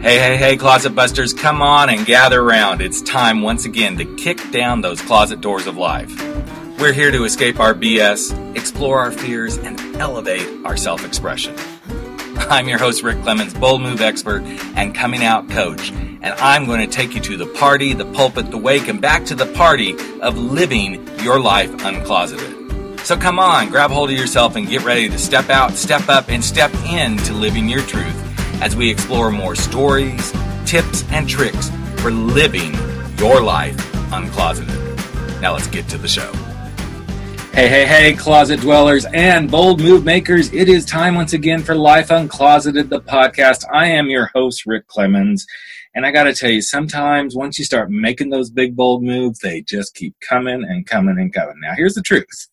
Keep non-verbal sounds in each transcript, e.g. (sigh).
Hey, hey, hey, closet busters, come on and gather around. It's time once again to kick down those closet doors of life. We're here to escape our BS, explore our fears, and elevate our self expression. I'm your host, Rick Clemens, bold move expert and coming out coach, and I'm going to take you to the party, the pulpit, the wake, and back to the party of living your life uncloseted. So come on, grab hold of yourself and get ready to step out, step up, and step into living your truth as we explore more stories, tips, and tricks for living your life uncloseted. Now let's get to the show. Hey, hey, hey, closet dwellers and bold move makers. It is time once again for Life Uncloseted, the podcast. I am your host, Rick Clemens. And I got to tell you, sometimes once you start making those big, bold moves, they just keep coming and coming and coming. Now, here's the truth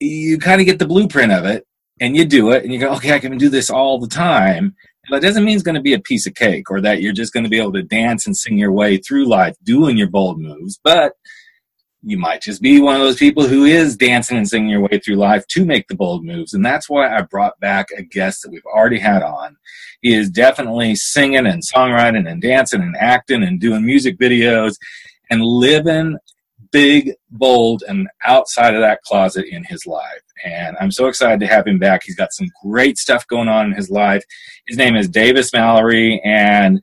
you kind of get the blueprint of it and you do it and you go, okay, I can do this all the time. That doesn't mean it's going to be a piece of cake or that you're just going to be able to dance and sing your way through life doing your bold moves. But you might just be one of those people who is dancing and singing your way through life to make the bold moves. And that's why I brought back a guest that we've already had on. He is definitely singing and songwriting and dancing and acting and doing music videos and living big, bold, and outside of that closet in his life. And I'm so excited to have him back. He's got some great stuff going on in his life. His name is Davis Mallory, and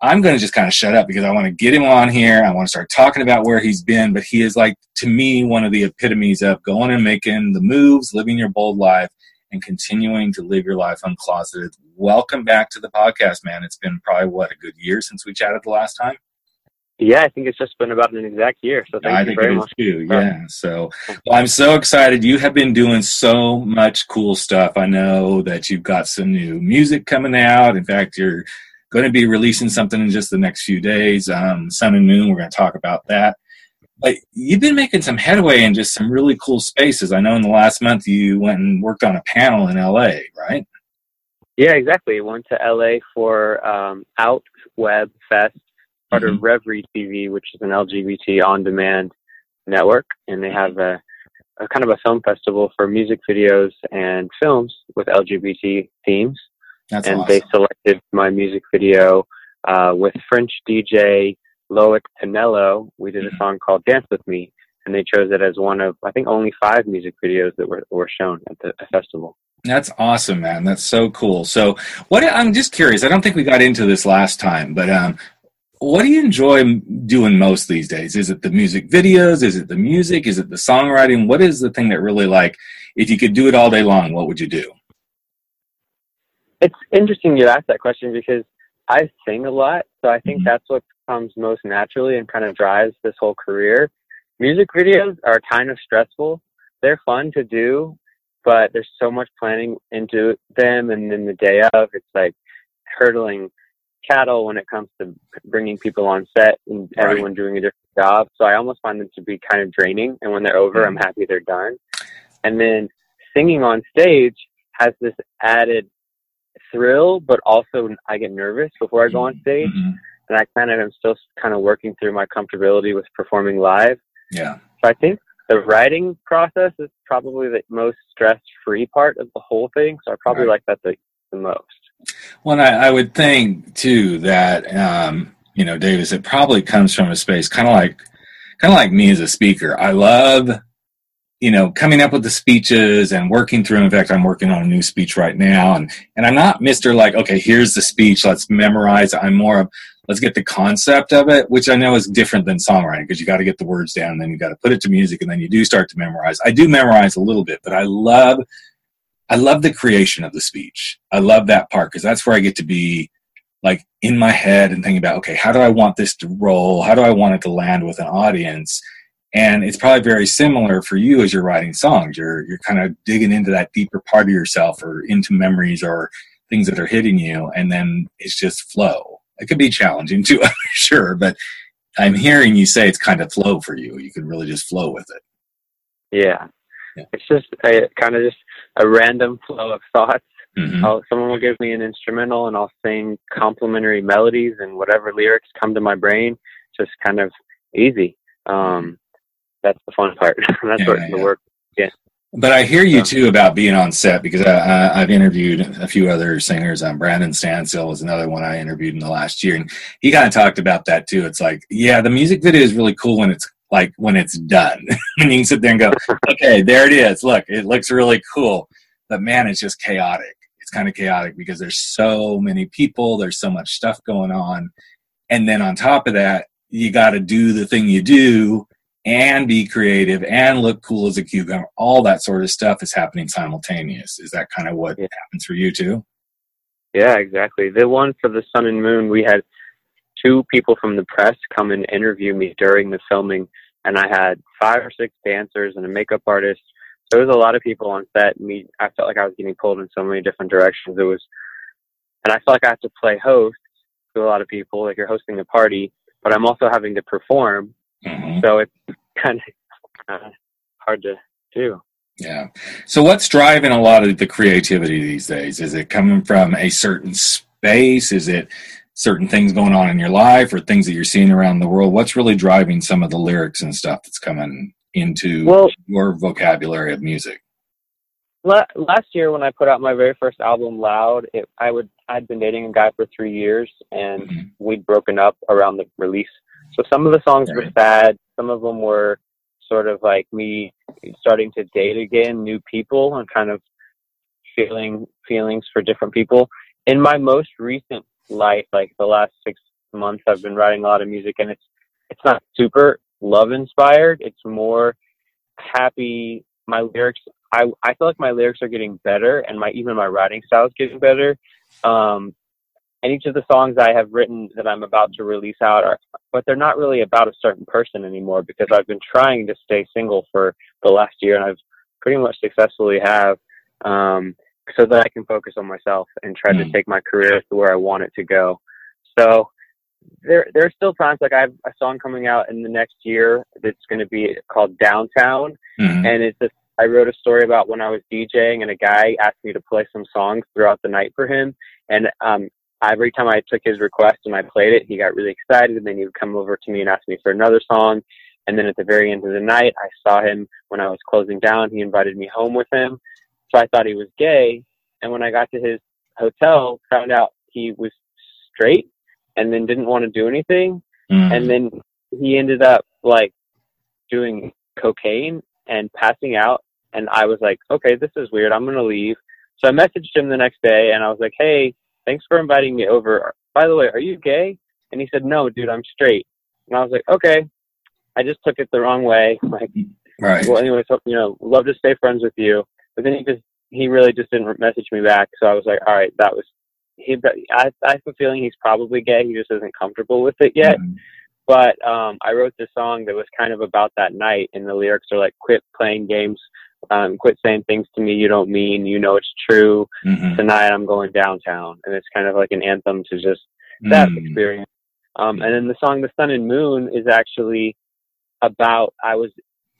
I'm going to just kind of shut up because I want to get him on here. I want to start talking about where he's been. But he is like, to me, one of the epitomes of going and making the moves, living your bold life, and continuing to live your life uncloseted. Welcome back to the podcast, man. It's been probably, what, a good year since we chatted the last time? Yeah, I think it's just been about an exact year. So thank I you think very it is much. too. Yeah. So well, I'm so excited. You have been doing so much cool stuff. I know that you've got some new music coming out. In fact, you're going to be releasing something in just the next few days. Um, Sun and Moon. We're going to talk about that. But you've been making some headway in just some really cool spaces. I know in the last month you went and worked on a panel in LA, right? Yeah, exactly. Went to LA for um, Out Web Fest, part Mhm. of Revry TV, which is an LGBT on-demand network, and they have a, a kind of a film festival for music videos and films with LGBT themes. That's and awesome. they selected my music video uh, with French DJ Loic Pinello. We did Mhm. a song called "Dance with Me," and they chose it as one of I think only five music videos that were were shown at the festival. That's awesome, man. That's so cool. So, what I'm just curious. I don't think we got into this last time, but um, what do you enjoy doing most these days? Is it the music videos? Is it the music? Is it the songwriting? What is the thing that really like? If you could do it all day long, what would you do? It's interesting you asked that question because I sing a lot, so I think Mhm. that's what comes most naturally and kind of drives this whole career. Music videos are kind of stressful. They're fun to do, but there's so much planning into them, and then the day of, it's like hurdling cattle when it comes to bringing people on set and Right. everyone doing a different job. So I almost find them to be kind of draining, and when they're over, I'm happy they're done. And then singing on stage has this added thrill, but also I get nervous before I go on stage, Mhm. and I kind of am still kind of working through my comfortability with performing live. Yeah. So I think the writing process is probably the most stress-free part of the whole thing. So I probably Right. like that the, the most. Well, I, I would think too that um, you know, Davis, it probably comes from a space kind of like, kind of like me as a speaker. I love, you know, coming up with the speeches and working through. In fact, I'm working on a new speech right now, and and I'm not Mister like, okay, here's the speech, let's memorize. I'm more of let's get the concept of it, which I know is different than songwriting because you got to get the words down, and then you got to put it to music, and then you do start to memorize. I do memorize a little bit, but I love I love the creation of the speech. I love that part because that's where I get to be like in my head and thinking about, okay, how do I want this to roll? How do I want it to land with an audience? And it's probably very similar for you as you're writing songs. You're you're kind of digging into that deeper part of yourself or into memories or things that are hitting you, and then it's just flow. It could be challenging too, (laughs) I'm sure, but I'm hearing you say it's kind of flow for you. You can really just flow with it. Yeah. Yeah. It's just a, kind of just a random flow of thoughts. Mhm. I'll, someone will give me an instrumental and I'll sing complimentary melodies and whatever lyrics come to my brain, just kind of easy. Um, that's the fun part. (laughs) that's Yeah, where yeah, the yeah. work. But I hear you too about being on set because I, have interviewed a few other singers. Um, Brandon Stansfield was another one I interviewed in the last year, and he kind of talked about that too. It's like, yeah, the music video is really cool when it's like when it's done, (laughs) and you can sit there and go, okay, there it is. Look, it looks really cool, but man, it's just chaotic. It's kind of chaotic because there's so many people, there's so much stuff going on, and then on top of that, you got to do the thing you do and be creative and look cool as a cucumber. All that sort of stuff is happening simultaneous. Is that kind of what yeah. happens for you too? Yeah, exactly. The one for the sun and moon, we had two people from the press come and interview me during the filming, and I had five or six dancers and a makeup artist. So there was a lot of people on set. Me, I felt like I was getting pulled in so many different directions. It was, and I felt like I have to play host to a lot of people, like you're hosting a party, but I'm also having to perform Mm-hmm. So it's kind of uh, hard to do. Yeah. So what's driving a lot of the creativity these days? Is it coming from a certain space? Is it certain things going on in your life or things that you're seeing around the world? What's really driving some of the lyrics and stuff that's coming into well, your vocabulary of music? Last year, when I put out my very first album, Loud, it, I would I'd been dating a guy for three years, and mm-hmm. we'd broken up around the release so some of the songs right. were sad. Some of them were sort of like me starting to date again, new people, and kind of feeling feelings for different people. In my most recent life, like the last six months, I've been writing a lot of music, and it's it's not super love inspired. It's more happy. My lyrics, I I feel like my lyrics are getting better, and my even my writing style is getting better. Um, and each of the songs I have written that I'm about to release out are, but they're not really about a certain person anymore because I've been trying to stay single for the last year and I've pretty much successfully have, um, so that I can focus on myself and try mm. to hmm. take my career to where I want it to go. So there, there are still times like I have a song coming out in the next year that's going to be called Downtown, mm-hmm. and it's just I wrote a story about when I was DJing and a guy asked me to play some songs throughout the night for him, and um, every time I took his request and I played it, he got really excited. And then he would come over to me and ask me for another song. And then at the very end of the night, I saw him when I was closing down. He invited me home with him. So I thought he was gay. And when I got to his hotel, found out he was straight and then didn't want to do anything. Mm. And then he ended up like doing cocaine and passing out. And I was like, okay, this is weird. I'm going to leave. So I messaged him the next day and I was like, hey, thanks for inviting me over. By the way, are you gay? And he said, no, dude, I'm straight. And I was like, okay. I just took it the wrong way. (laughs) Like, right. Well, anyway, so, you know, love to stay friends with you. But then he just, he really just didn't message me back. So I was like, all right, that was, he, I, I have a feeling he's probably gay. He just isn't comfortable with it yet. Mm-hmm. But, um, I wrote this song that was kind of about that night and the lyrics are like, quit playing games um, quit saying things to me you don't mean. You know it's true. Mm-hmm. Tonight I'm going downtown, and it's kind of like an anthem to just that mm. experience. Um, and then the song "The Sun and Moon" is actually about. I was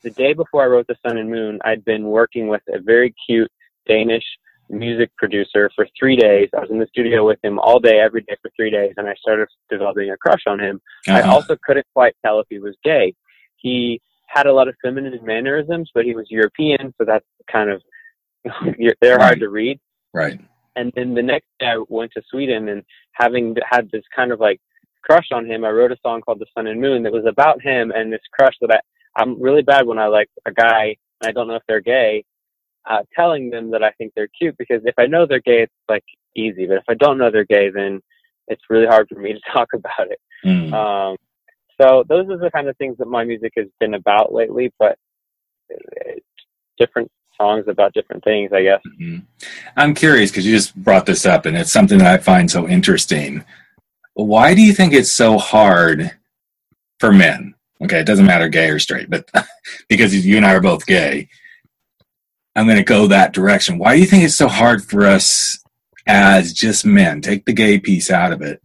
the day before I wrote "The Sun and Moon." I'd been working with a very cute Danish music producer for three days. I was in the studio with him all day, every day for three days, and I started developing a crush on him. Uh-huh. I also couldn't quite tell if he was gay. He had a lot of feminine mannerisms, but he was European, so that's kind of (laughs) they're right. hard to read. Right. And then the next day I went to Sweden and having had this kind of like crush on him, I wrote a song called The Sun and Moon that was about him and this crush that I I'm really bad when I like a guy and I don't know if they're gay, uh, telling them that I think they're cute because if I know they're gay, it's like easy. But if I don't know they're gay, then it's really hard for me to (laughs) talk about it. Mm. Um, so those are the kind of things that my music has been about lately, but different songs about different things, I guess. Mm-hmm. I'm curious because you just brought this up, and it's something that I find so interesting. Why do you think it's so hard for men? Okay, it doesn't matter gay or straight, but (laughs) because you and I are both gay, I'm going to go that direction. Why do you think it's so hard for us as just men? Take the gay piece out of it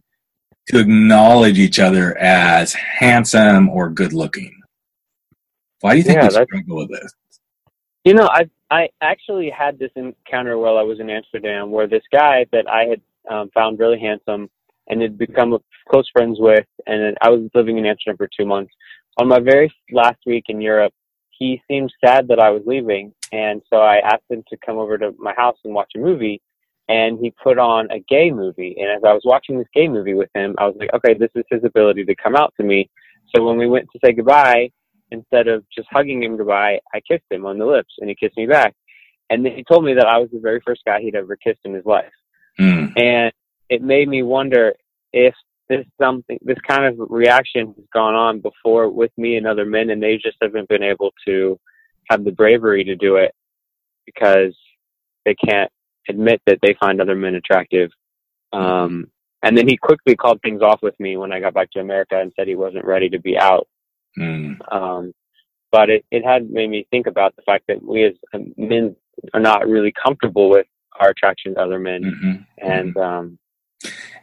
to acknowledge each other as handsome or good looking. Why do you think yeah, we struggle with this? You know, I I actually had this encounter while I was in Amsterdam, where this guy that I had um, found really handsome and had become close friends with, and I was living in Amsterdam for two months. On my very last week in Europe, he seemed sad that I was leaving, and so I asked him to come over to my house and watch a movie. And he put on a gay movie, and as I was watching this gay movie with him, I was like, okay, this is his ability to come out to me. So when we went to say goodbye, instead of just hugging him goodbye, I kissed him on the lips, and he kissed me back. And then he told me that I was the very first guy he'd ever kissed in his life, Mm. and it made me wonder if this something this kind of reaction has gone on before with me and other men and they just haven't been able to have the bravery to do it because they can't admit that they find other men attractive um and then he quickly called things off with me when I got back to America and said he wasn't ready to be out Mm. um but it, it had made me think about the fact that we as men are not really comfortable with our attraction to other men Mhm. and um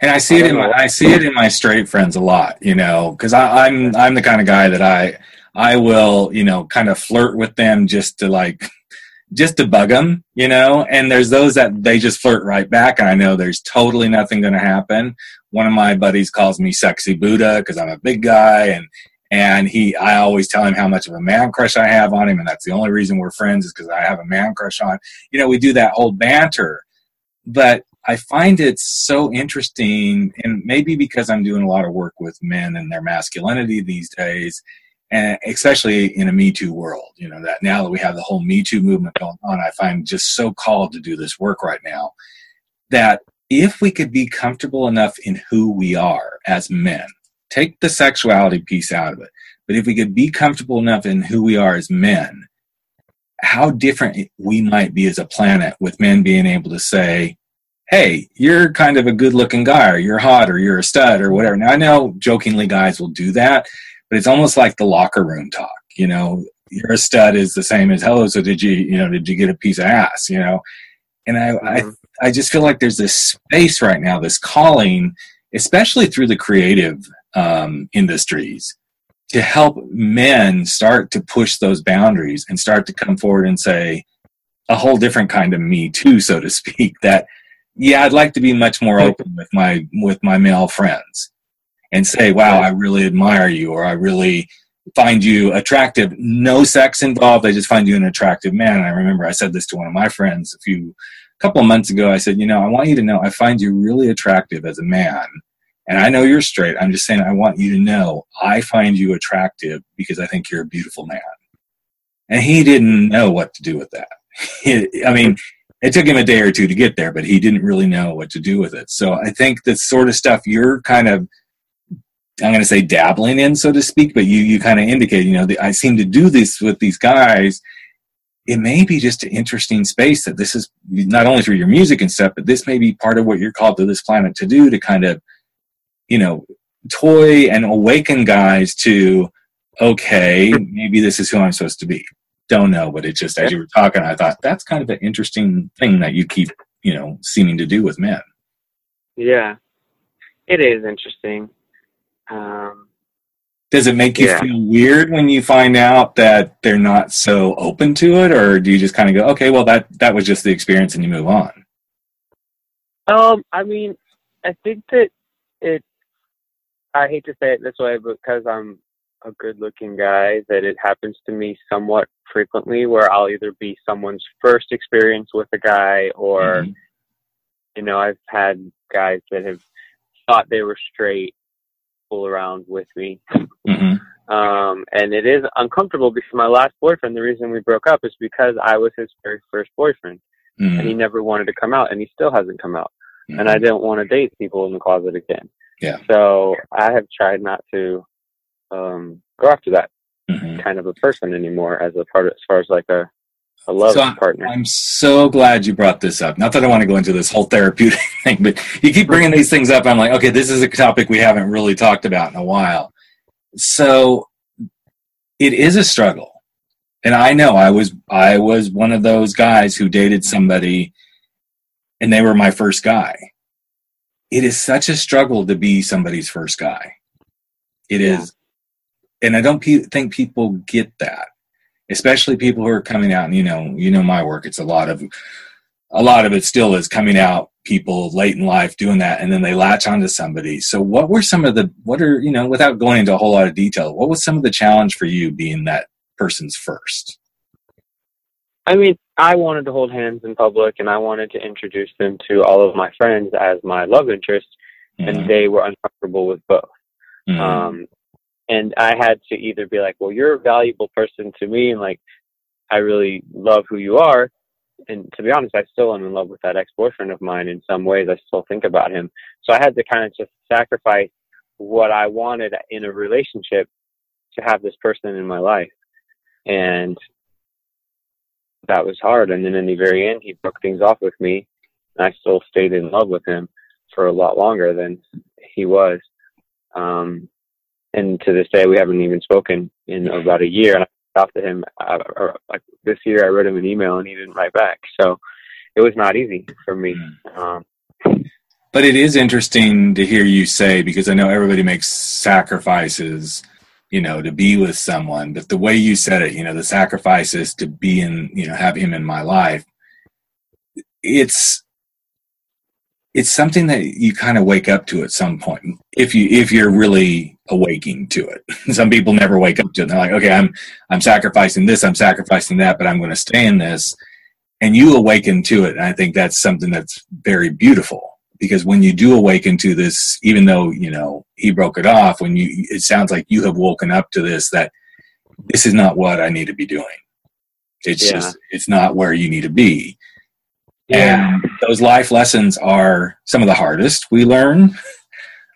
And I see I it in my. I see it in my straight friends a lot, you know, because I'm I'm the kind of guy that I I will you know kind of flirt with them just to like (laughs) just to bug them, you know. And there's those that they just flirt right back, and I know there's totally nothing going to happen. One of my buddies calls me sexy Buddha because I'm a big guy, and and he I always tell him how much of a man crush I have on him, and that's the only reason we're friends is because I have a man crush on. You know, we do that old banter, but I find it so interesting, and maybe because I'm doing a lot of work with men and their masculinity these days, and especially in a Me Too world, you know, that now that we have the whole Me Too movement going on, I find just so called to do this work right now that if we could be comfortable enough in who we are as men, take the sexuality piece out of it, but if we could be comfortable enough in who we are as men, how different we might be as a planet with men being able to say, hey, you're kind of a good looking guy, or you're hot, or you're a stud, or whatever. Now, I know jokingly guys will do that, but it's almost like the locker room talk. You know, you're a stud is the same as hello. So did you, you know, did you get a piece of ass? You know, and I, I, Mhm. I just feel like there's this space right now, this calling, especially through the creative um, industries, to help men start to push those boundaries and start to come forward and say a whole different kind of me too, so to speak. That yeah, I'd like to be much more open with my with my male friends and say, wow, I really admire you, or I really find you attractive. No sex involved. I just find you an attractive man. And I remember I said this to one of my friends a few a couple of months ago. I said, you know, I want you to know I find you really attractive as a man. And I know you're straight. I'm just saying I want you to know I find you attractive because I think you're a beautiful man. And he didn't know what to do with that. (laughs) I mean, it took him a day or two to get there, but he didn't really know what to do with it. So I think the sort of stuff you're kind of, I'm going to say dabbling in, so to speak, but you, you kind of indicate, you know, the, I seem to do this with these guys. It may be just an interesting space that this is not only through your music and stuff, but this may be part of what you're called to this planet to do to kind of, you know, toy and awaken guys to, okay, maybe this is who I'm supposed to be. Don't know, but it just, as you were talking, I thought that's kind of an interesting thing that you keep, you know, seeming to do with men. Yeah, it is interesting. Um, Does it make you Yeah. feel weird when you find out that they're not so open to it, or do you just kind of go, okay, well that that was just the experience, and you move on? um, I mean, I think that it. I hate to say it this way, because I'm a good-looking guy, that it happens to me somewhat frequently, where I'll either be someone's first experience with a guy, or Mhm. you know, I've had guys that have thought they were straight fool around with me. Mhm. Um, and it is uncomfortable because my last boyfriend, the reason we broke up is because I was his very first boyfriend and he Mhm. never wanted to come out and he still hasn't come out. And I didn't want to date people in the closet again. Yeah. So I have tried not to, um, go after that Mhm. kind of a person anymore as a part, as far as like a, a love So I'm- partner. I'm so glad you brought this up. Not that I want to go into this whole therapeutic (laughs) thing, but you keep bringing these things up. I'm like, okay, this is a topic we haven't really talked about in a while. So it is a struggle. And I know I was I was one of those guys who dated somebody and they were my first guy. It is such a struggle to be somebody's first guy. It Yeah. is, And I don't pe- think people get that especially people who are coming out and you know you know my work it's a lot of a lot of it still is coming out people late in life doing that and then they latch onto somebody so what were some of the what are you know without going into a whole lot of detail what was some of the challenge for you being that persons first? I mean, I wanted to hold hands in public and I wanted to introduce them to all of my friends as my love interest, mm-hmm. and they were uncomfortable with both. Mm-hmm. Um, and I had to either be like, well, you're a valuable person to me, and like, I really love who you are. And to be honest, I still am in love with that ex boyfriend of mine in some ways. I still think about him. So I had to kind of just sacrifice what I wanted in a relationship to have this person in my life. And that was hard. And then in the very end, he broke things off with me. And I still stayed in love with him for a lot longer than he was. Um, and to this day, we haven't even spoken in about a year. And I talked to him, uh, like this year, I wrote him an email and he didn't write back. So it was not easy for me. Hmm. Um, but it is interesting to hear you say because I know everybody makes sacrifices you know, to be with someone. But the way you said it, you know, the sacrifices to be in, you know, have him in my life, it's it's something that you kind of wake up to at some point if you if you're really awaking to it. (laughs) some people never wake up to it. They're like, okay, I'm I'm sacrificing this, I'm sacrificing that, but I'm going to stay in this. And you awaken to it. And I think that's something that's very beautiful because when you do awaken to this even though you know he broke it off when you it sounds like you have woken up to this that this is not what i need to be doing it's yeah. just it's not where you need to be yeah. and those life lessons are some of the hardest we learn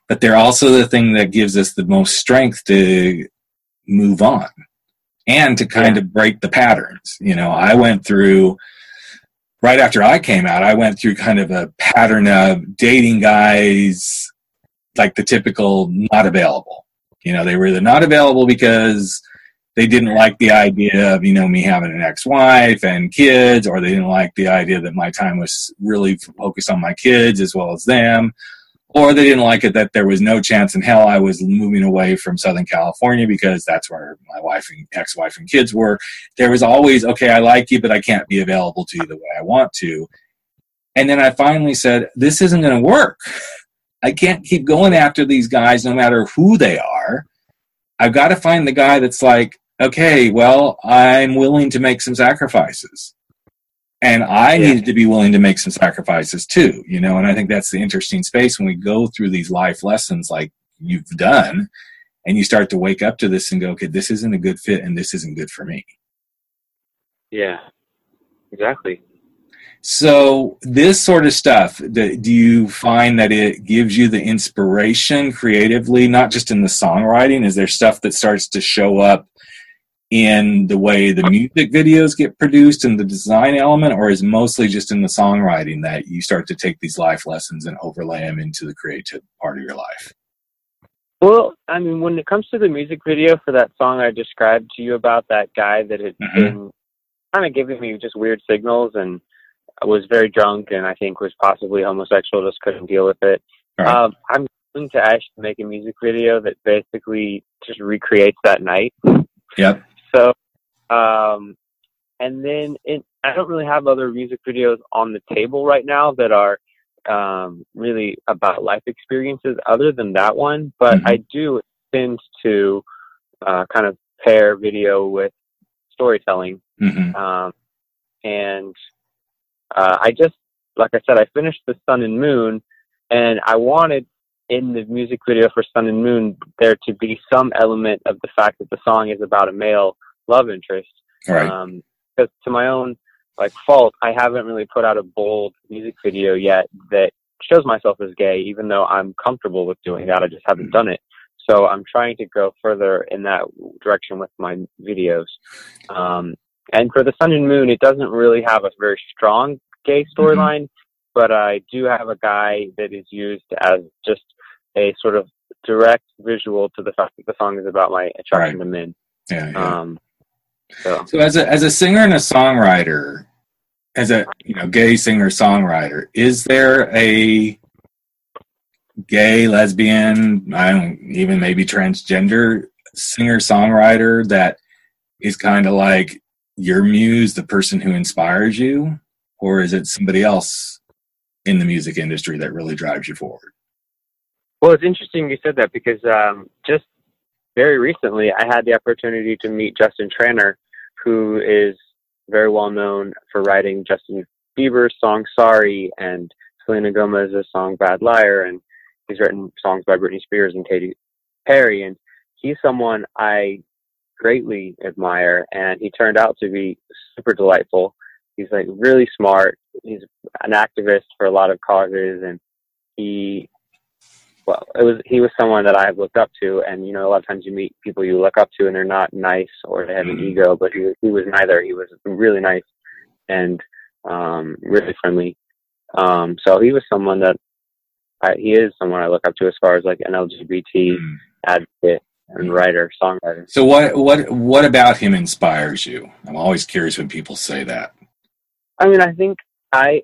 but they're also the thing that gives us the most strength to move on and to kind yeah. of break the patterns you know i went through right after I came out, I went through kind of a pattern of dating guys like the typical not available. You know, they were either not available because they didn't like the idea of, you know, me having an ex wife and kids, or they didn't like the idea that my time was really focused on my kids as well as them, or they didn't like it that there was no chance in hell I was moving away from Southern California because that's where my wife and ex-wife and kids were. There was always, okay, I like you, but I can't be available to you the way I want to. And then I finally said, this isn't going to work. I can't keep going after these guys no matter who they are. I've got to find the guy that's like, okay, well, I'm willing to make some sacrifices and I yeah. needed to be willing to make some sacrifices too, you know. And I think that's the interesting space when we go through these life lessons like you've done, and you start to wake up to this and go, okay, this isn't a good fit, and this isn't good for me. Yeah, exactly. So this sort of stuff, do you find that it gives you the inspiration creatively, not just in the songwriting? Is there stuff that starts to show up in the way the music videos get produced and the design element, or is mostly just in the songwriting that you start to take these life lessons and overlay them into the creative part of your life? Well, I mean, when it comes to the music video for that song I described to you about that guy that had mm-hmm. been kind of giving me just weird signals and was very drunk and I think was possibly homosexual, just couldn't deal with it. Right. Um, I'm going to actually make a music video that basically just recreates that night. Yep. So, um, and then it, I don't really have other music videos on the table right now that are um, really about life experiences other than that one, but mm-hmm. I do tend to uh, kind of pair video with storytelling. Mm-hmm. Um, and uh, I just, like I said, I finished the Sun and Moon, and I wanted in the music video for Sun and Moon there to be some element of the fact that the song is about a male love interest. Right. Um, because to my own like fault, I haven't really put out a bold music video yet that shows myself as gay, even though I'm comfortable with doing that. I just haven't done it. So I'm trying to go further in that direction with my videos. Um, and for the Sun and Moon, it doesn't really have a very strong gay mm-hmm. storyline, mm-hmm. but I do have a guy that is used as just a sort of direct visual to the fact that the song is about my attraction right. to men. Yeah. yeah. Um, so. so as a as a singer and a songwriter, as a you know gay singer songwriter, is there a gay, lesbian, I don't even maybe transgender singer songwriter that is kind of like your muse, the person who inspires you, or is it somebody else in the music industry that really drives you forward? Well, it's interesting you said that because um, just very recently, I had the opportunity to meet Justin Tranter, who is very well known for writing Justin Bieber's song "Sorry" and Selena Gomez's song "Bad Liar," and he's written songs by Britney Spears and Katy Perry. And he's someone I greatly admire, and he turned out to be super delightful. He's like really smart. He's an activist for a lot of causes, and he, well, it was he was someone that I've looked up to. And you know, a lot of times you meet people you look up to, and they're not nice or they have an Mhm. ego, but he he was neither. He was really nice and um, really friendly. Um, so he was someone that I, he is someone I look up to as far as like an LGBT Mm. advocate and writer, songwriter. So what what what about him inspires you? I'm always curious when people say that. I mean, I think I I-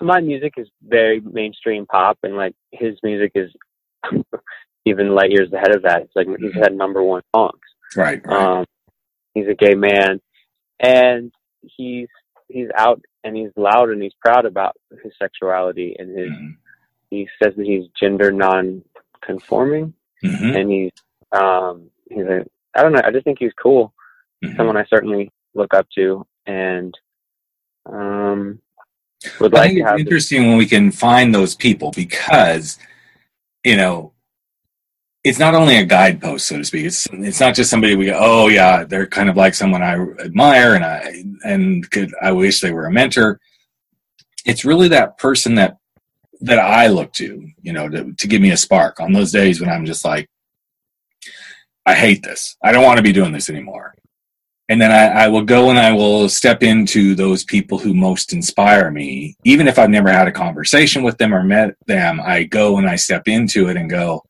my music is very mainstream pop, and like his music is (laughs) even light years ahead of that. It's like he's had number one songs. Right. right. Um, he's a gay man, and he's he's out and he's loud and he's proud about his sexuality and his. Mhm. He says that he's gender non-conforming, Mhm. and he's um he's a I don't know. I just think he's cool. Mhm. Someone I certainly look up to, and um would I like think to it's have. this- interesting when we can find those people because, you know, it's not only a guidepost, so to speak. It's it's not just somebody we go, oh yeah, they're kind of like someone I admire and I and could I wish they were a mentor. It's really that person that that I look to, you know, to, to give me a spark on those days when I'm just like, I hate this. I don't want to be doing this anymore. And then I, I will go and I will step into those people who most inspire me. Even if I've never had a conversation with them or met them, I go and I step into it and go,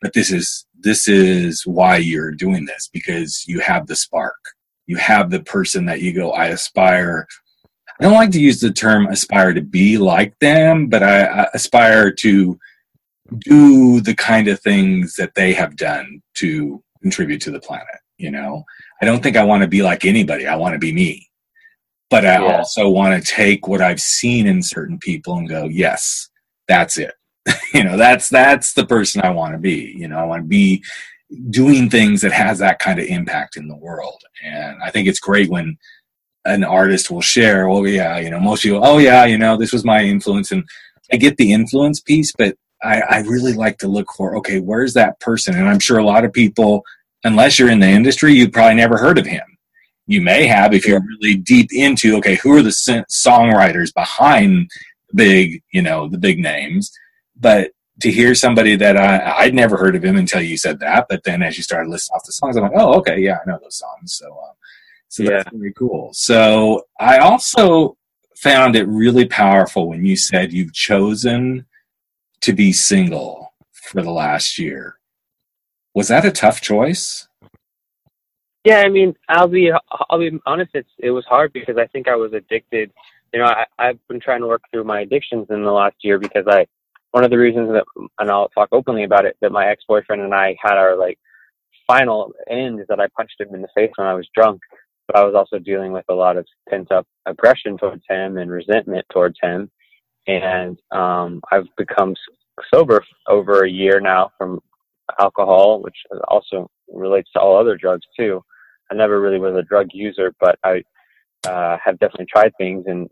but this is, this is why you're doing this because you have the spark. You have the person that you go, I aspire. I don't like to use the term aspire to be like them, but I, I aspire to do the kind of things that they have done to contribute to the planet. You know, I don't think I want to be like anybody. I want to be me. But I Yeah. also want to take what I've seen in certain people and go, yes, that's it. (laughs) you know, that's that's the person I want to be. You know, I want to be doing things that has that kind of impact in the world. And I think it's great when an artist will share, well, yeah, you know, most people, oh yeah, you know, this was my influence. And I get the influence piece, but I, I really like to look for, okay, where's that person? And I'm sure a lot of people, unless you're in the industry, you've probably never heard of him. You may have if you're really deep into, okay, who are the songwriters behind the big, you know, the big names. But to hear somebody that I, I'd never heard of him until you said that, but then as you started listing off the songs, I'm like, oh, okay, yeah, I know those songs. So, um, so that's very cool. So I also found it really powerful when you said you've chosen to be single for the last year. Was that a tough choice? Yeah, I mean, I'll be I'll be honest. It's it was hard because I think I was addicted. You know, I, I've been trying to work through my addictions in the last year because I one of the reasons that and I'll talk openly about it that my ex boyfriend and I had our like final end is that I punched him in the face when I was drunk. But I was also dealing with a lot of pent up aggression towards him and resentment towards him, and um, I've become sober over a year now from alcohol, which also relates to all other drugs too. I never really was a drug user, but I uh, have definitely tried things and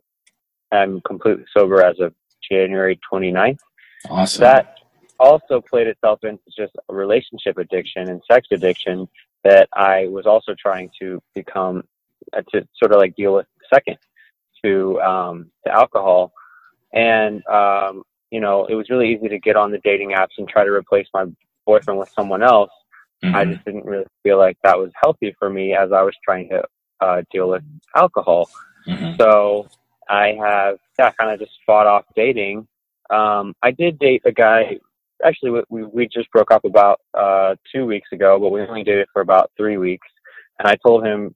I'm completely sober as of January 29th. Awesome. That also played itself into just a relationship addiction and sex addiction that I was also trying to become uh, to sort of like deal with second to um, to alcohol. And um, you know, it was really easy to get on the dating apps and try to replace my boyfriend with someone else. I Mhm. just didn't really feel like that was healthy for me as I was trying to uh, deal with alcohol. Mhm. So I have, yeah, kind of just fought off dating. Um, I did date a guy. Actually, we- we just broke up about uh, two weeks ago, but we only dated for about three weeks. And I told him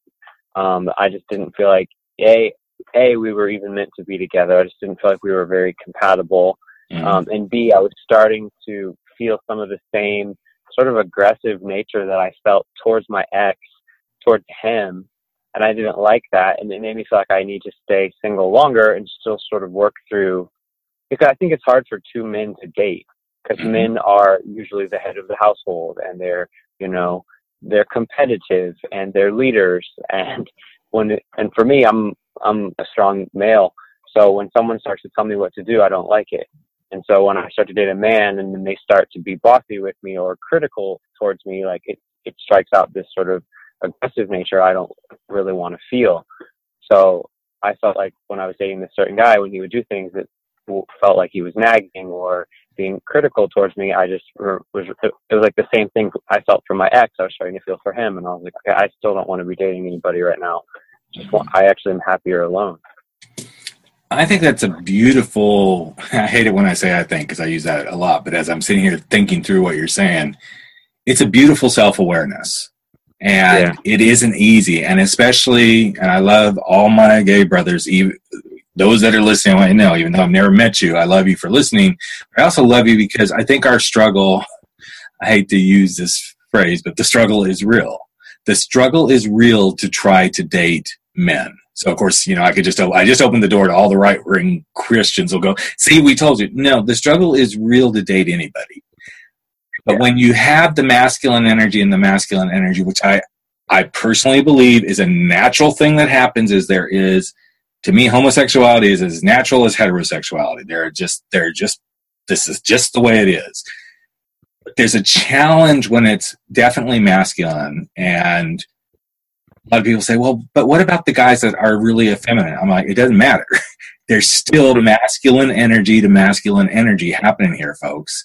um, I just didn't feel like a a we were even meant to be together. I just didn't feel like we were very compatible. Mhm. Um, and B, I was starting to feel some of the same sort of aggressive nature that I felt towards my ex, towards him. And I didn't like that. And it made me feel like I need to stay single longer and still sort of work through, because I think it's hard for two men to date because Mhm. men are usually the head of the household and they're you know, they're competitive and they're leaders. (laughs) And when, and for me, I'm, I'm a strong male. So when someone starts to tell me what to do, I don't like it. And so when I start to date a man and then they start to be bossy with me or critical towards me, like it, it strikes out this sort of aggressive nature I don't really want to feel. So I felt like when I was dating this certain guy, when he would do things that felt like he was nagging or being critical towards me, I just was, it was like the same thing I felt for my ex. I was starting to feel for him. And I was like, okay, I still don't want to be dating anybody right now. Just want, I actually am happier alone. I think that's a beautiful. (laughs) I hate it when I say I think because I use that a lot. But as I'm sitting here thinking through what you're saying, it's a beautiful self awareness, and yeah. it isn't easy. And especially, and I love all my gay brothers, even those that are listening right now. Even though I've never met you, I love you for listening. I also love you because I think our struggle. (laughs) I hate to use this phrase, but the struggle is real. The struggle is real to try to date men so of course, you know, I could just I just opened the door to all the right wing Christians will go, see, we told you. No, the struggle is real to date anybody. But yeah. when you have the masculine energy and the masculine energy, which I I personally believe is a natural thing that happens, is there is to me homosexuality is as natural as heterosexuality. They're just they're just this is just the way it is. But there's a challenge when it's definitely masculine and a lot of people say, well, but what about the guys that are really effeminate? I'm like, it doesn't matter. (laughs) There's still masculine energy to masculine energy happening here, folks.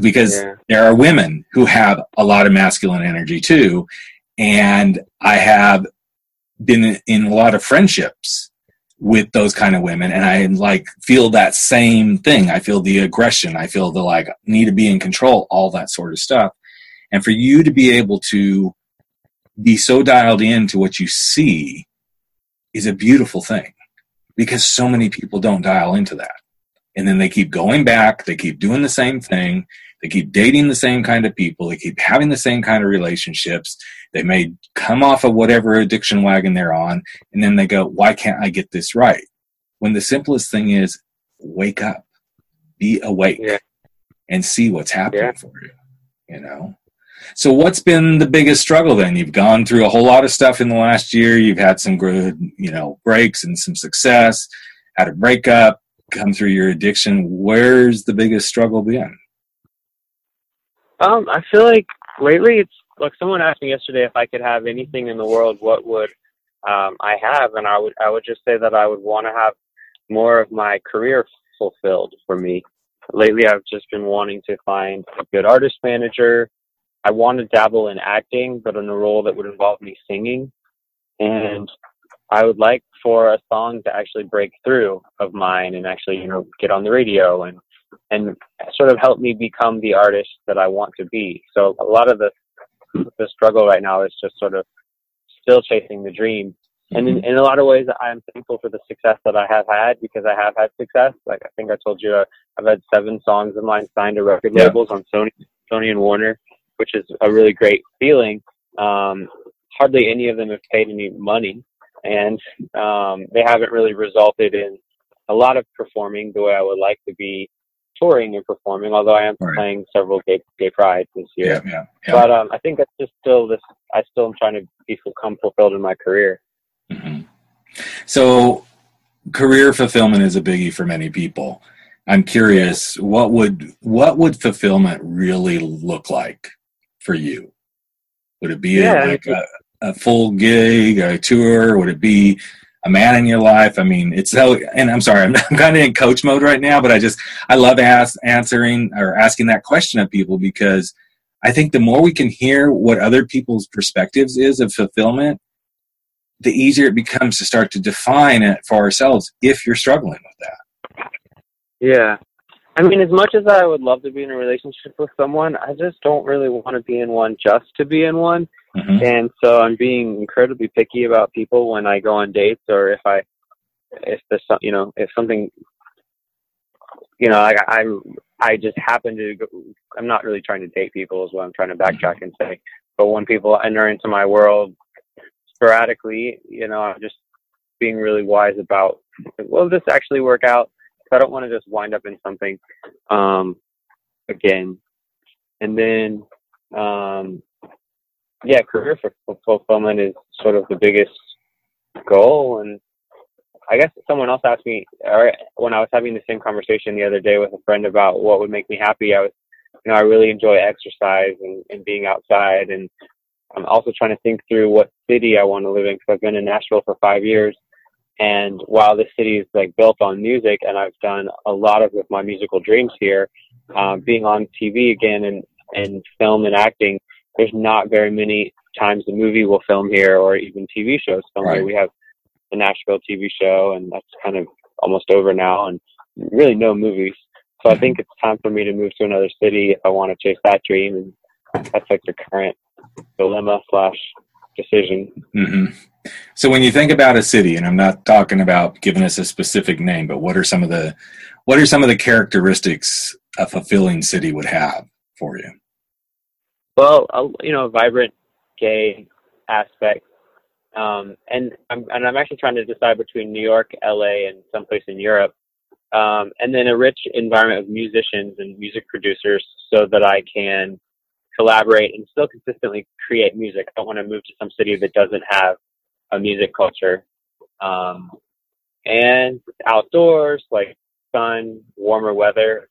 Because yeah. there are women who have a lot of masculine energy too. And I have been in a lot of friendships with those kind of women and I like feel that same thing. I feel the aggression. I feel the like need to be in control, all that sort of stuff. And for you to be able to be so dialed in to what you see is a beautiful thing because so many people don't dial into that. And then they keep going back, they keep doing the same thing, they keep dating the same kind of people, they keep having the same kind of relationships. They may come off of whatever addiction wagon they're on, and then they go, Why can't I get this right? When the simplest thing is wake up, be awake, yeah. and see what's happening yeah. for you. You know? So, what's been the biggest struggle then? You've gone through a whole lot of stuff in the last year. You've had some good, you know, breaks and some success, had a breakup, come through your addiction. Where's the biggest struggle been? Um, I feel like lately it's like someone asked me yesterday if I could have anything in the world, what would um, I have? And I would I would just say that I would want to have more of my career fulfilled for me. Lately, I've just been wanting to find a good artist manager, I want to dabble in acting, but in a role that would involve me singing. And I would like for a song to actually break through of mine and actually, you know, get on the radio and and sort of help me become the artist that I want to be. So a lot of the the struggle right now is just sort of still chasing the dream. And in, in a lot of ways, I'm thankful for the success that I have had because I have had success. Like I think I told you, uh, I've had seven songs of mine signed to record yeah. labels on Sony, Sony and Warner which is a really great feeling. Um, hardly any of them have paid any money, and um, they haven't really resulted in a lot of performing the way I would like to be touring and performing. Although I am right. playing several gay gay prides this year, yeah, yeah, yeah. but um, I think that's just still this. I still am trying to become fulfilled in my career. Mm-hmm. So, career fulfillment is a biggie for many people. I'm curious, what would what would fulfillment really look like for you? Would it be yeah, like a, a, full gig, a tour? Would it be a man in your life? I mean, it's so. And I'm sorry, I'm, (laughs) I'm kind of in coach mode right now, but I just I love ask, answering or asking that question of people because I think the more we can hear what other people's perspectives is of fulfillment, the easier it becomes to start to define it for ourselves if you're struggling with that. Yeah, I mean, as much as I would love to be in a relationship with someone, I just don't really want to be in one just to be in one. Mm-hmm. And so I'm being incredibly picky about people when I go on dates or if I, if there's some, you know, if something, you know, like I, I just happen to, go, I'm not really trying to date people is what I'm trying to backtrack and say. But when people enter into my world sporadically, you know, I'm just being really wise about, will this actually work out? I don't want to just wind up in something um, again. And then um, yeah, career fulfillment is sort of the biggest goal. And I guess someone else asked me, or when I was having the same conversation the other day with a friend about what would make me happy, I was, you know, I really enjoy exercise and, and being outside. And I'm also trying to think through what city I want to live in because I've been in Nashville for five years. And while this city is like built on music and I've done a lot of with my musical dreams here, um, being on TV again and, and film and acting, there's not very many times the movie will film here or even TV shows film right. here. We have the Nashville TV show and that's kind of almost over now and really no movies. So I think it's time for me to move to another city if I want to chase that dream. And that's like the current dilemma slash decision. Mm-hmm. So when you think about a city, and I'm not talking about giving us a specific name, but what are some of the what are some of the characteristics a fulfilling city would have for you? Well, you know, a vibrant gay aspect, um, and I'm and I'm actually trying to decide between New York, LA, and someplace in Europe, um, and then a rich environment of musicians and music producers, so that I can collaborate and still consistently create music. I don't want to move to some city that doesn't have a music culture. Um, and outdoors, like sun, warmer weather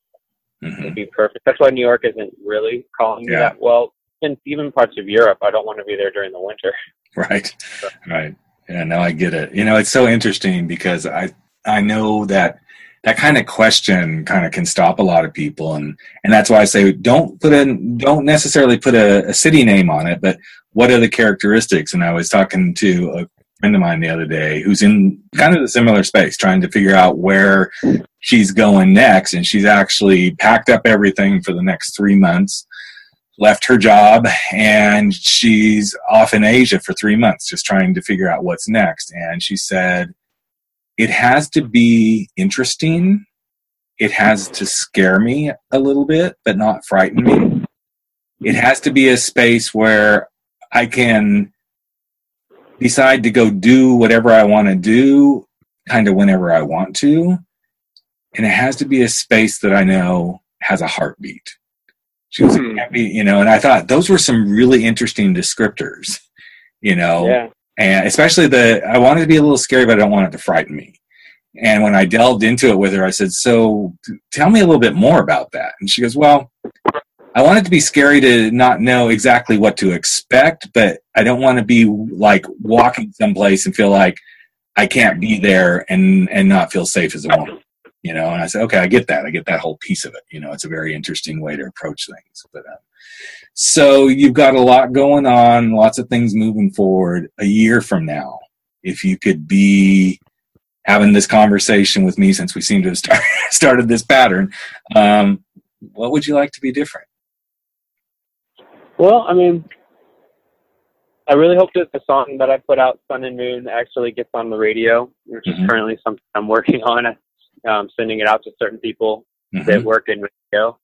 mm-hmm. would be perfect. That's why New York isn't really calling me that well. And even parts of Europe, I don't want to be there during the winter. (laughs) Right, so. right. Yeah, no, I get it. You know, it's so interesting because I I know that that kind of question kind of can stop a lot of people. And and that's why i say don't put in don't necessarily put a, a, city name on it but what are the characteristics? And i was talking to a friend of mine the other day who's in kind of a similar space trying to figure out where she's going next. And she's actually packed up everything for the next three months left her job and she's off in asia for three months just trying to figure out what's next. And she said it has to be interesting. It has to scare me a little bit, but not frighten me. It has to be a space where I can decide to go do whatever I want to do, kind of whenever I want to. And it has to be a space that I know has a heartbeat. She was happy, hmm. you know, and I thought those were some really interesting descriptors, you know. Yeah and especially the I wanted to be a little scary, but I don't want it to frighten me. And when I delved into it with her, I said, "So, tell me a little bit more about that." And she goes, "Well, I want it to be scary to not know exactly what to expect, but I don't want to be like walking someplace and feel like I can't be there and and not feel safe as a woman." You know, and I said, "Okay, I get that. I get that whole piece of it. You know, it's a very interesting way to approach things." But uh, so you've got a lot going on, lots of things moving forward. A year from now, if you could be having this conversation with me since we seem to have start, (laughs) started this pattern, um, what would you like to be different? Well, I mean, I really hope that the song that I put out, Sun and Moon, actually gets on the radio, which mm-hmm. is currently something I'm working on. Um, sending it out to certain people mm-hmm. that work in radio.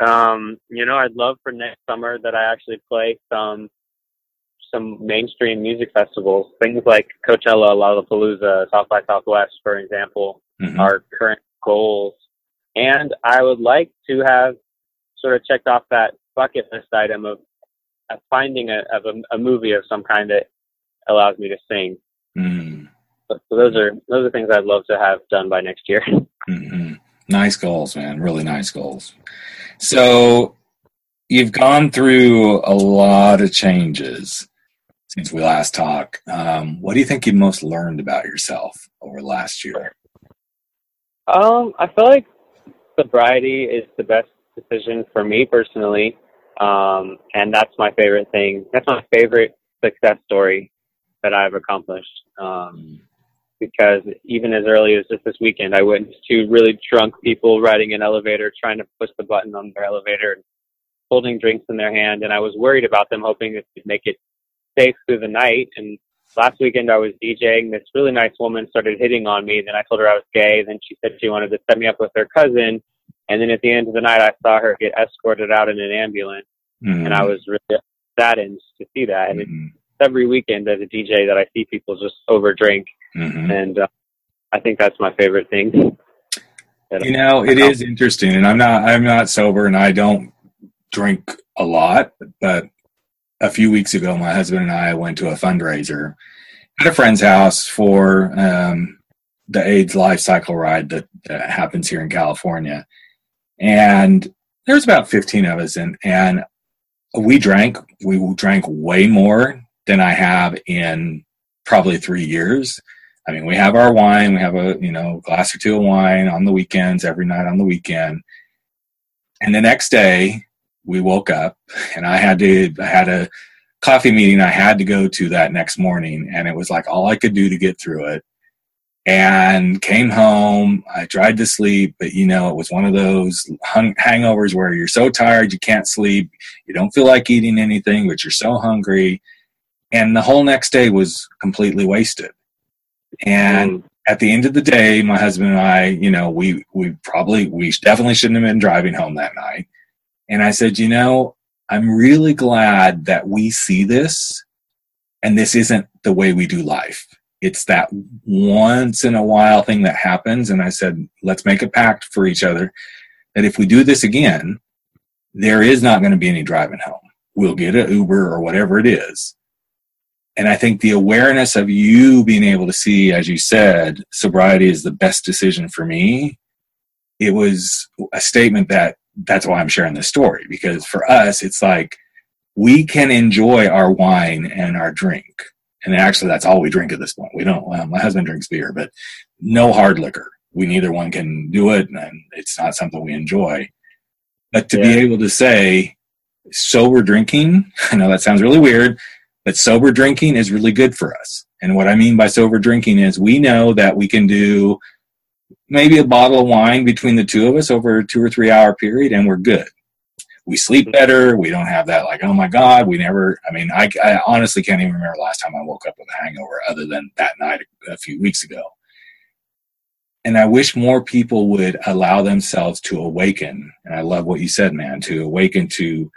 Um, you know, I'd love for next summer that I actually play some some mainstream music festivals, things like Coachella, Lollapalooza, South by Southwest, for example, mm-hmm. are current goals. And I would like to have sort of checked off that bucket list item of, of finding a, of a, a, movie of some kind that allows me to sing. Mm. So, so, those are those are things I'd love to have done by next year. (laughs) Mm-hmm. Nice goals, man. Really nice goals. So you've gone through a lot of changes since we last talked. Um, what do you think you've most learned about yourself over last year? Um, I feel like sobriety is the best decision for me personally, um, and that's my favorite thing. That's my favorite success story that I've accomplished. Um, because even as early as just this weekend, I witnessed two really drunk people riding an elevator, trying to push the button on their elevator, and holding drinks in their hand. And I was worried about them, hoping that they'd make it safe through the night. And last weekend, I was DJing. This really nice woman started hitting on me. Then I told her I was gay. Then she said she wanted to set me up with her cousin. And then at the end of the night, I saw her get escorted out in an ambulance. Mm-hmm. And I was really saddened to see that. And mm-hmm. every weekend as a DJ that I see people just over drink Mm-hmm. And uh, I think that's my favorite thing. You know, it is interesting, and I'm not I'm not sober, and I don't drink a lot, but a few weeks ago, my husband and I went to a fundraiser at a friend's house for um, the AIDS life cycle ride that, that happens here in California. And there's about 15 of us and, and we drank, we drank way more than I have in probably three years. I mean, we have our wine, we have a, you know, glass or two of wine on the weekends, every night on the weekend. And the next day we woke up and I had to, I had a coffee meeting I had to go to that next morning. And it was like all I could do to get through it and came home. I tried to sleep, but you know, it was one of those hung- hangovers where you're so tired you can't sleep. You don't feel like eating anything, but you're so hungry. And the whole next day was completely wasted. And mm. at the end of the day, my husband and I, you know, we, we probably, we definitely shouldn't have been driving home that night. And I said, you know, I'm really glad that we see this and this isn't the way we do life it's that once in a while thing that happens. And I said, let's make a pact for each other that if we do this again, there is not going to be any driving home. We'll get an Uber or whatever it is. And I think the awareness of you being able to see, as you said, sobriety is the best decision for me. It was a statement that that's why I'm sharing this story because for us, it's like we can enjoy our wine and our drink and actually that's all we drink at this point. We don't. Well, my husband drinks beer, but no hard liquor. We neither one can do it, and it's not something we enjoy. But to yeah. be able to say sober drinking, (laughs) I know that sounds really weird, but sober drinking is really good for us. And what I mean by sober drinking is we know that we can do maybe a bottle of wine between the two of us over a two or three hour period, and we're good we sleep better. We don't have that like, oh my God, we never, I mean, I, I honestly can't even remember last time I woke up with a hangover other than that night a few weeks ago. And I wish more people would allow themselves to awaken. And I love what you said, man, to awaken to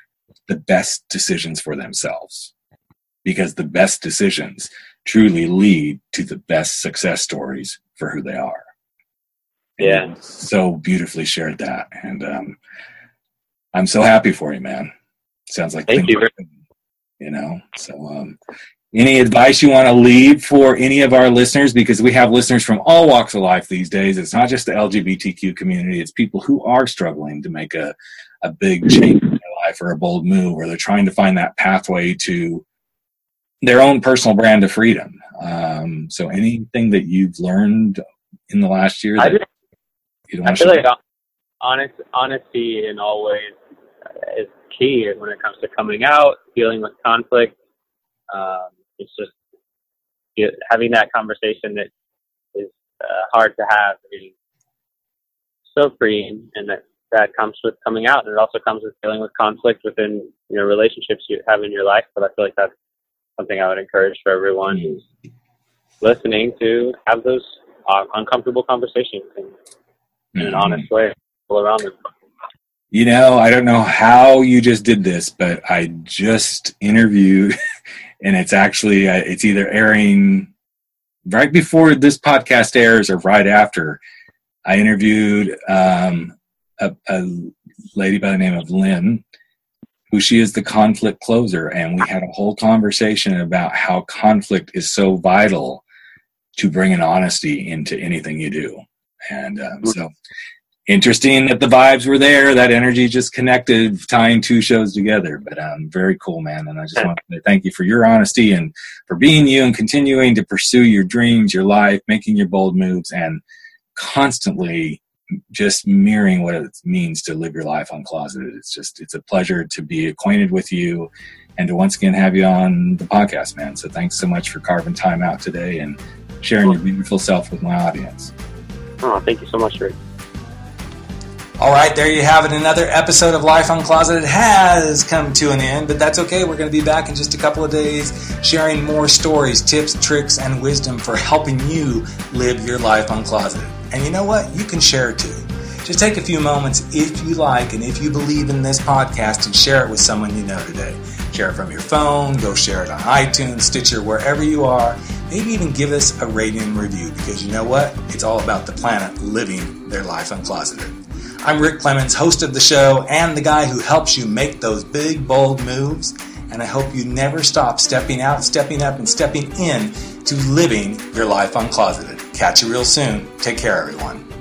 the best decisions for themselves because the best decisions truly lead to the best success stories for who they are. Yeah. so beautifully shared that. And, um, I'm so happy for you, man. Sounds like thank you. you know, so um, any advice you want to leave for any of our listeners? Because we have listeners from all walks of life these days. It's not just the LGBTQ community; it's people who are struggling to make a a big change in their life or a bold move, or they're trying to find that pathway to their own personal brand of freedom. Um, so, anything that you've learned in the last year? that I, just, I feel like honest, honesty in all ways is key when it comes to coming out, dealing with conflict. Um, it's just having that conversation that is uh, hard to have is so freeing, and that that comes with coming out, and it also comes with dealing with conflict within you know relationships you have in your life. But I feel like that's something I would encourage for everyone who's listening to have those uh, uncomfortable conversations in, in an mm-hmm. honest way all around them. You know, I don't know how you just did this, but I just interviewed, (laughs) and it's actually uh, it's either airing right before this podcast airs or right after. I interviewed um, a, a lady by the name of Lynn, who she is the conflict closer, and we had a whole conversation about how conflict is so vital to bring an honesty into anything you do. And um, so interesting that the vibes were there. That energy just connected, tying two shows together. But um, very cool, man. And I just want to thank you for your honesty and for being you and continuing to pursue your dreams, your life, making your bold moves, and constantly just mirroring what it means to live your life uncloseted. It's just it's a pleasure to be acquainted with you and to once again have you on the podcast, man. So thanks so much for carving time out today and sharing your beautiful self with my audience. Oh, thank you so much, Rick. All right, there you have it. Another episode of Life Uncloseted has come to an end, but that's okay. We're going to be back in just a couple of days sharing more stories, tips, tricks, and wisdom for helping you live your life uncloseted. And you know what? You can share it too. Just take a few moments if you like and if you believe in this podcast and share it with someone you know today. Share it from your phone, go share it on iTunes, Stitcher, wherever you are. Maybe even give us a rating and review because you know what? It's all about the planet living their life uncloseted. I'm Rick Clemens, host of the show and the guy who helps you make those big, bold moves. and I hope you never stop stepping out, stepping up, and stepping in to living your life uncloseted. Catch you real soon. Take care, everyone.